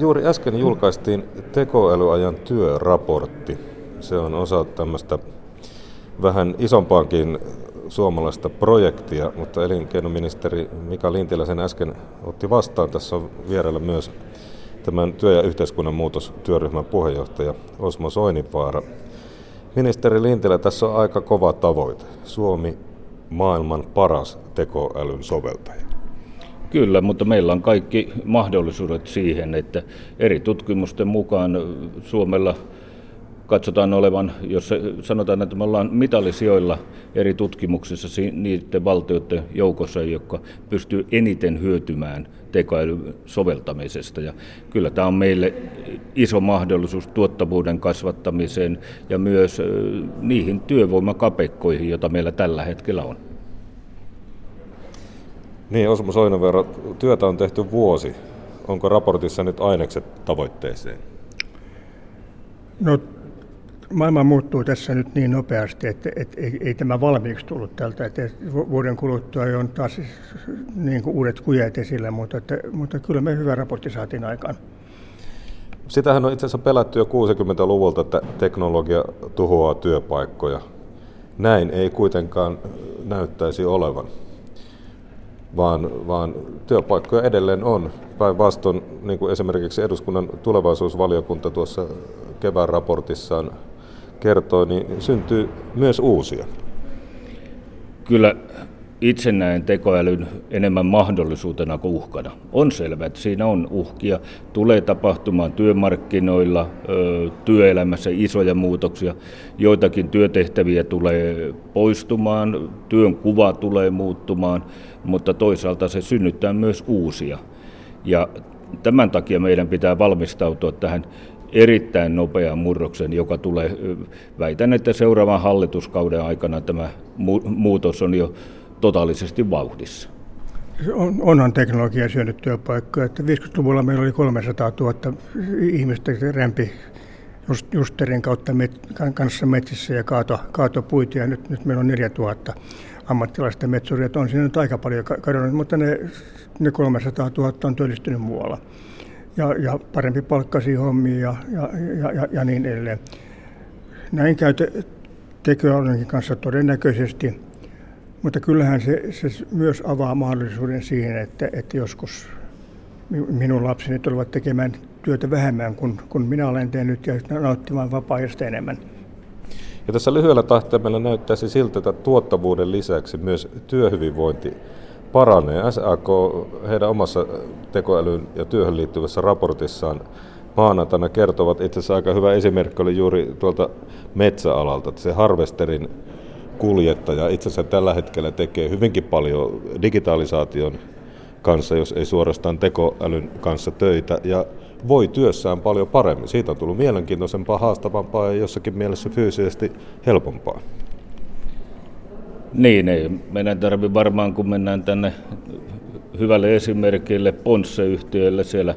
juuri äsken julkaistiin tekoälyajan työraportti. Se on osa tämmöistä vähän isompaankin suomalaista projektia, mutta elinkeinoministeri Mika Lintilä sen äsken otti vastaan. Tässä on vierellä myös tämän työ- ja yhteiskunnan muutostyöryhmän puheenjohtaja Osmo Soininvaara. Ministeri Lintilä, tässä on aika kova tavoite. Suomi maailman paras tekoälyn soveltaja. Kyllä, mutta meillä on kaikki mahdollisuudet siihen, että eri tutkimusten mukaan Suomella katsotaan olevan, jos sanotaan, että me ollaan mitallisijoilla eri tutkimuksissa niiden valtioiden joukossa, jotka pystyy eniten hyötymään tekoälyn soveltamisesta. Ja kyllä tämä on meille iso mahdollisuus tuottavuuden kasvattamiseen ja myös niihin työvoimakapekkoihin, joita meillä tällä hetkellä on. Niin, Osmo Soinovero, työtä on tehty vuosi. Onko raportissa nyt ainekset tavoitteeseen? No, maailma muuttuu tässä nyt niin nopeasti, että, että ei, ei tämä valmiiksi tullut tältä. Että vuoden kuluttua on taas niin kuin uudet kujet esillä, mutta, että, mutta kyllä me hyvä raportti saatiin aikaan. Sitähän on itse asiassa pelätty jo 60-luvulta, että teknologia tuhoaa työpaikkoja. Näin ei kuitenkaan näyttäisi olevan vaan, vaan työpaikkoja edelleen on. Päinvastoin, niin kuin esimerkiksi eduskunnan tulevaisuusvaliokunta tuossa kevään raportissaan kertoi, niin syntyy myös uusia. Kyllä itse näen tekoälyn enemmän mahdollisuutena kuin uhkana. On selvää, että siinä on uhkia. Tulee tapahtumaan työmarkkinoilla, työelämässä isoja muutoksia. Joitakin työtehtäviä tulee poistumaan, työn kuva tulee muuttumaan, mutta toisaalta se synnyttää myös uusia. Ja tämän takia meidän pitää valmistautua tähän erittäin nopean murroksen, joka tulee, väitän, että seuraavan hallituskauden aikana tämä muutos on jo totaalisesti vauhdissa. On, onhan teknologia syönyt työpaikkoja. Että 50-luvulla meillä oli 300 000 ihmistä rämpi just, Justerin kautta met, kanssa metsissä ja kaato, kaato puita, ja nyt, nyt meillä on 4000 ammattilaista metsuria. On siinä nyt aika paljon kadonnut, mutta ne, ne 300 000 on työllistynyt muualla. Ja, ja parempi palkkaisia hommia ja, ja, ja, ja, ja niin edelleen. Näin käy te, tekoälynkin kanssa todennäköisesti. Mutta kyllähän se, se myös avaa mahdollisuuden siihen, että, että joskus minun lapseni tulevat tekemään työtä vähemmän kuin, kuin minä olen tehnyt ja nauttimaan vapaa-ajasta enemmän. Ja tässä lyhyellä tähtäimellä näyttäisi siltä, että tuottavuuden lisäksi myös työhyvinvointi paranee. SAK heidän omassa tekoälyyn ja työhön liittyvässä raportissaan maanantaina kertovat, itse asiassa aika hyvä esimerkki oli juuri tuolta metsäalalta, että se harvesterin kuljettaja itse asiassa tällä hetkellä tekee hyvinkin paljon digitalisaation kanssa, jos ei suorastaan tekoälyn kanssa töitä, ja voi työssään paljon paremmin. Siitä on tullut mielenkiintoisempaa, haastavampaa ja jossakin mielessä fyysisesti helpompaa. Niin, ei. Meidän tarvitse varmaan, kun mennään tänne hyvälle esimerkille Ponsse-yhtiölle siellä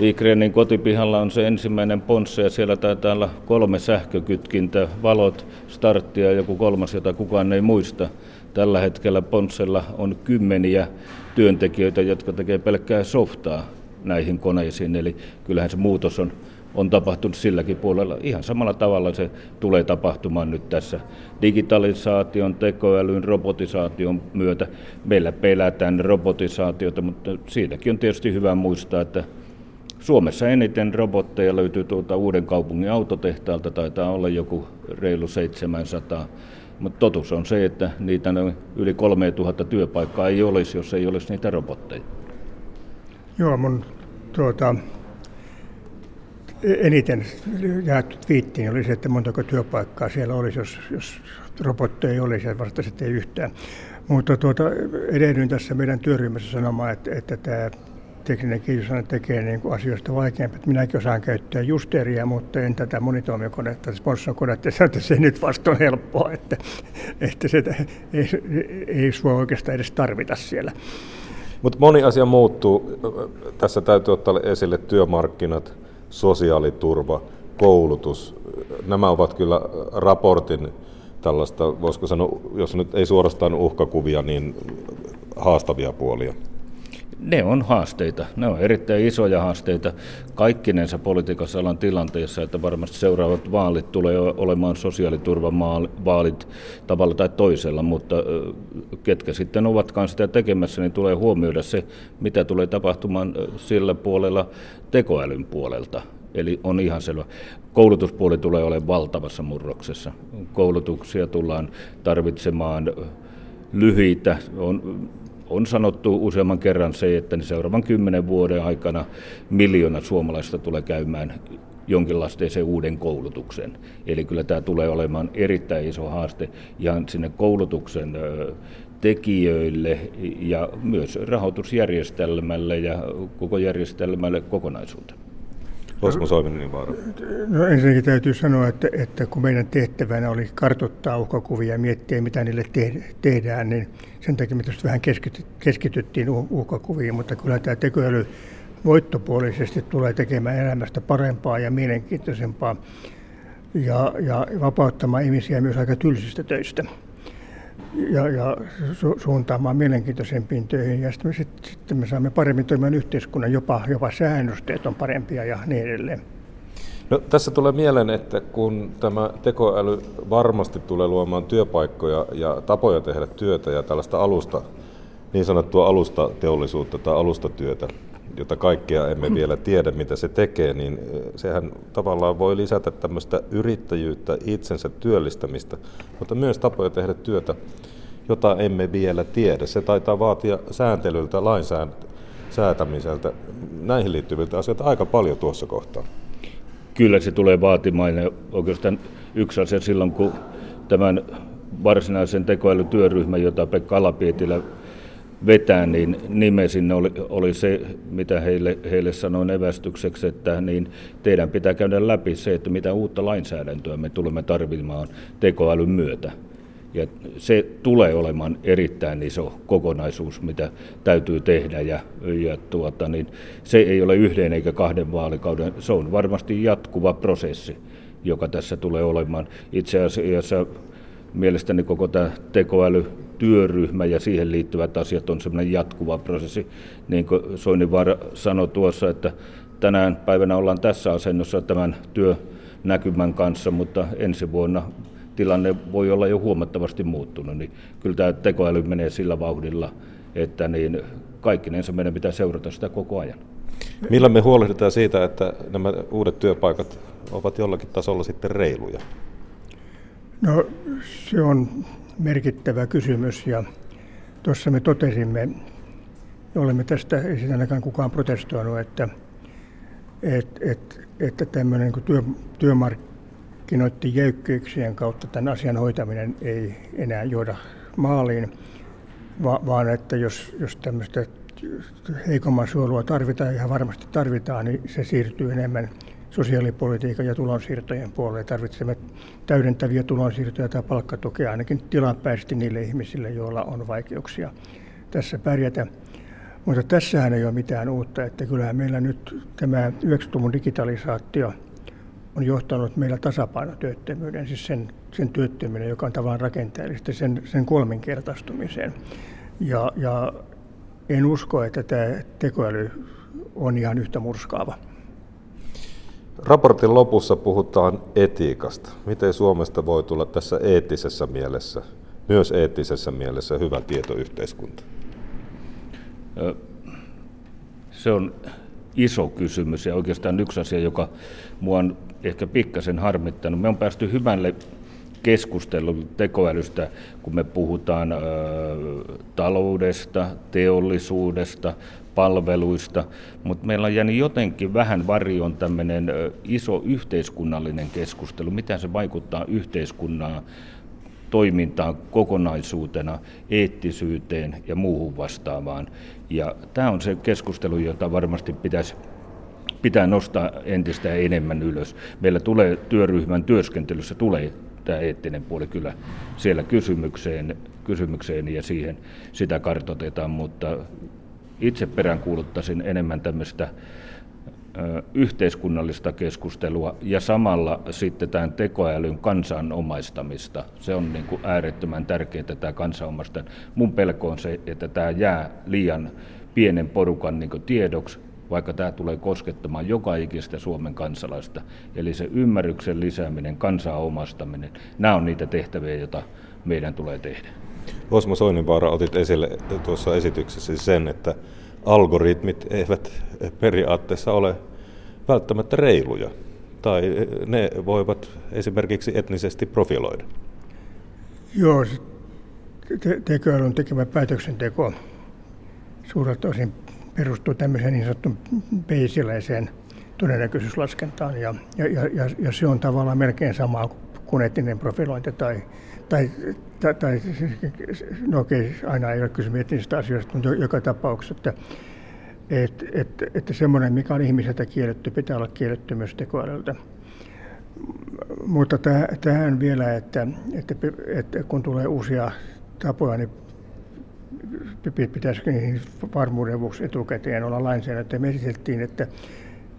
Vigrenin kotipihalla on se ensimmäinen ponsse ja siellä taitaa olla kolme sähkökytkintä, valot, starttia ja joku kolmas, jota kukaan ei muista. Tällä hetkellä Ponssella on kymmeniä työntekijöitä, jotka tekee pelkkää softaa näihin koneisiin, eli kyllähän se muutos on, on tapahtunut silläkin puolella. Ihan samalla tavalla se tulee tapahtumaan nyt tässä digitalisaation, tekoälyn, robotisaation myötä. Meillä pelätään robotisaatiota, mutta siitäkin on tietysti hyvä muistaa, että Suomessa eniten robotteja löytyy tuolta Uuden kaupungin autotehtaalta, taitaa olla joku reilu 700. Mutta totuus on se, että niitä noin yli 3000 työpaikkaa ei olisi, jos ei olisi niitä robotteja. Joo, mun tuota, eniten jaettu twiittiin oli se, että montako työpaikkaa siellä olisi, jos, jos robotteja ei olisi, ja vasta sitten ei yhtään. Mutta tuota, edehdyin tässä meidän työryhmässä sanomaan, että, että tämä tekninen kehitys tekee niin kuin asioista vaikeampia. Minäkin osaan käyttää justeria, mutta en tätä monitoimikonetta, sponsorkonetta, että se nyt vasta on helppoa, että, että se ei, ei sua oikeastaan edes tarvita siellä. Mutta moni asia muuttuu. Tässä täytyy ottaa esille työmarkkinat, sosiaaliturva, koulutus. Nämä ovat kyllä raportin tällaista, voisiko sanoa, jos nyt ei suorastaan uhkakuvia, niin haastavia puolia. Ne on haasteita. Ne on erittäin isoja haasteita kaikkinensa politiikassa alan tilanteessa, että varmasti seuraavat vaalit tulee olemaan sosiaaliturvavaalit tavalla tai toisella, mutta ketkä sitten ovatkaan sitä tekemässä, niin tulee huomioida se, mitä tulee tapahtumaan sillä puolella tekoälyn puolelta. Eli on ihan selvä. Koulutuspuoli tulee olemaan valtavassa murroksessa. Koulutuksia tullaan tarvitsemaan lyhyitä. On, on sanottu useamman kerran se, että seuraavan kymmenen vuoden aikana miljoona suomalaista tulee käymään jonkinlaiseen uuden koulutuksen. Eli kyllä tämä tulee olemaan erittäin iso haaste ihan sinne koulutuksen tekijöille ja myös rahoitusjärjestelmälle ja koko järjestelmälle kokonaisuuteen. Osmo Soininen vaara? No ensinnäkin täytyy sanoa, että, että kun meidän tehtävänä oli kartoittaa uhkakuvia ja miettiä, mitä niille te- tehdään, niin sen takia me vähän keskityttiin uhkakuviin, mutta kyllä tämä tekoäly voittopuolisesti tulee tekemään elämästä parempaa ja mielenkiintoisempaa ja, ja vapauttamaan ihmisiä myös aika tylsistä töistä ja, ja su, suuntaamaan mielenkiintoisempiin töihin. Ja sitten me, sit, sitten me saamme paremmin toimimaan yhteiskunnan, jopa, jopa säännösteet on parempia ja niin edelleen. No, tässä tulee mieleen, että kun tämä tekoäly varmasti tulee luomaan työpaikkoja ja tapoja tehdä työtä ja tällaista alusta, niin sanottua alustateollisuutta tai alustatyötä, jota kaikkea emme vielä tiedä, mitä se tekee, niin sehän tavallaan voi lisätä tämmöistä yrittäjyyttä, itsensä työllistämistä, mutta myös tapoja tehdä työtä, jota emme vielä tiedä. Se taitaa vaatia sääntelyltä, lainsäätämiseltä, näihin liittyviltä asioita aika paljon tuossa kohtaa. Kyllä se tulee vaatimaan ja oikeastaan yksi asia silloin, kun tämän varsinaisen tekoälytyöryhmän, jota Pekka Alapietilä vetää, niin nime sinne oli, oli se, mitä heille, heille sanoin evästykseksi, että niin teidän pitää käydä läpi se, että mitä uutta lainsäädäntöä me tulemme tarvitsemaan tekoälyn myötä. Ja se tulee olemaan erittäin iso kokonaisuus, mitä täytyy tehdä. Ja, ja tuota, niin se ei ole yhden eikä kahden vaalikauden, se on varmasti jatkuva prosessi, joka tässä tulee olemaan. Itse asiassa mielestäni koko tämä tekoäly työryhmä ja siihen liittyvät asiat on semmoinen jatkuva prosessi. Niin kuin Soinivaara sanoi tuossa, että tänään päivänä ollaan tässä asennossa tämän työnäkymän kanssa, mutta ensi vuonna tilanne voi olla jo huomattavasti muuttunut, niin kyllä tämä tekoäly menee sillä vauhdilla, että niin kaikkinensa meidän pitää seurata sitä koko ajan. Millä me huolehditaan siitä, että nämä uudet työpaikat ovat jollakin tasolla sitten reiluja? No se on merkittävä kysymys. Ja tuossa me totesimme, olemme tästä, ei sitä ainakaan kukaan protestoinut, että, et, et, että tämmöinen niin työ, työmarkkinoiden jäykkyyksien kautta tämän asian hoitaminen ei enää johda maaliin, va, vaan että jos, jos tämmöistä heikomman suojelua tarvitaan, ja varmasti tarvitaan, niin se siirtyy enemmän sosiaalipolitiikan ja tulonsiirtojen puolelle. Tarvitsemme täydentäviä tulonsiirtoja tai palkkatukea ainakin tilapäisesti niille ihmisille, joilla on vaikeuksia tässä pärjätä. Mutta tässähän ei ole mitään uutta, että kyllähän meillä nyt tämä 90-luvun digitalisaatio on johtanut meillä tasapainotyöttömyyden, siis sen, sen työttömyyden, joka on tavallaan rakenteellista, sen, sen kolminkertaistumiseen. Ja, ja en usko, että tämä tekoäly on ihan yhtä murskaava. Raportin lopussa puhutaan etiikasta. Miten Suomesta voi tulla tässä eettisessä mielessä, myös eettisessä mielessä hyvä tietoyhteiskunta? Se on iso kysymys ja oikeastaan yksi asia, joka mua on ehkä pikkasen harmittanut. Me on päästy hyvälle keskustelulle tekoälystä, kun me puhutaan ö, taloudesta, teollisuudesta, palveluista, mutta meillä on jäänyt jotenkin vähän varjoon tämmöinen iso yhteiskunnallinen keskustelu, mitä se vaikuttaa yhteiskunnan toimintaan kokonaisuutena, eettisyyteen ja muuhun vastaavaan. Ja tämä on se keskustelu, jota varmasti pitäisi pitää nostaa entistä enemmän ylös. Meillä tulee työryhmän työskentelyssä tulee tämä eettinen puoli kyllä siellä kysymykseen, kysymykseen ja siihen sitä kartoitetaan, mutta itse peräänkuuluttaisin enemmän tämmöistä yhteiskunnallista keskustelua ja samalla sitten tämän tekoälyn kansanomaistamista. Se on niin kuin äärettömän tärkeää tämä kansanomaista. Mun pelko on se, että tämä jää liian pienen porukan niin tiedoksi, vaikka tämä tulee koskettamaan joka ikistä Suomen kansalaista. Eli se ymmärryksen lisääminen, kansaa omastaminen, nämä on niitä tehtäviä, joita meidän tulee tehdä. Osmo Soininvaara otit esille tuossa esityksessä sen, että algoritmit eivät periaatteessa ole välttämättä reiluja, tai ne voivat esimerkiksi etnisesti profiloida. Joo, te- tekoälyn tekemä päätöksenteko suurelta osin perustuu tämmöiseen niin sanottuun peisiläiseen todennäköisyyslaskentaan, ja, ja, ja, ja se on tavallaan melkein sama kuin etninen profilointi tai, tai, tai, tai no okei, aina ei ole kysymys etnisistä asioista, mutta joka tapauksessa, että, että, että, että semmoinen, mikä on ihmiseltä kielletty, pitää olla kielletty myös tekoälyltä. Mutta tähän vielä, että, että, että kun tulee uusia tapoja, niin pitäisikö niihin varmuuden vuoksi etukäteen olla lainsäädäntö. Me esiteltiin, että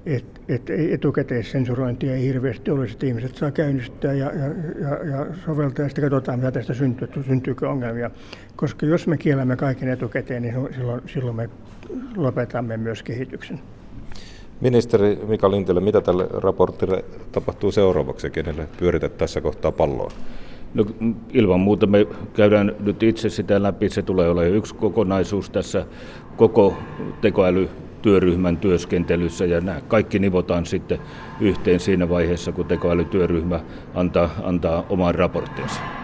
et, et ei etukäteissensurointia ei hirveästi olisi, että ihmiset saa käynnistää ja, ja, ja, ja soveltaa ja sitten katsotaan, mitä tästä syntyy, että syntyykö ongelmia. Koska jos me kiellämme kaiken etukäteen, niin silloin, silloin me lopetamme myös kehityksen. Ministeri Mika Lintilä, mitä tälle raportille tapahtuu seuraavaksi, kenelle pyörität tässä kohtaa palloa? No, ilman muuta me käydään nyt itse sitä läpi. Se tulee olemaan yksi kokonaisuus tässä koko tekoälytyöryhmän työskentelyssä ja nämä kaikki nivotaan sitten yhteen siinä vaiheessa, kun tekoälytyöryhmä antaa, antaa oman raporttinsa.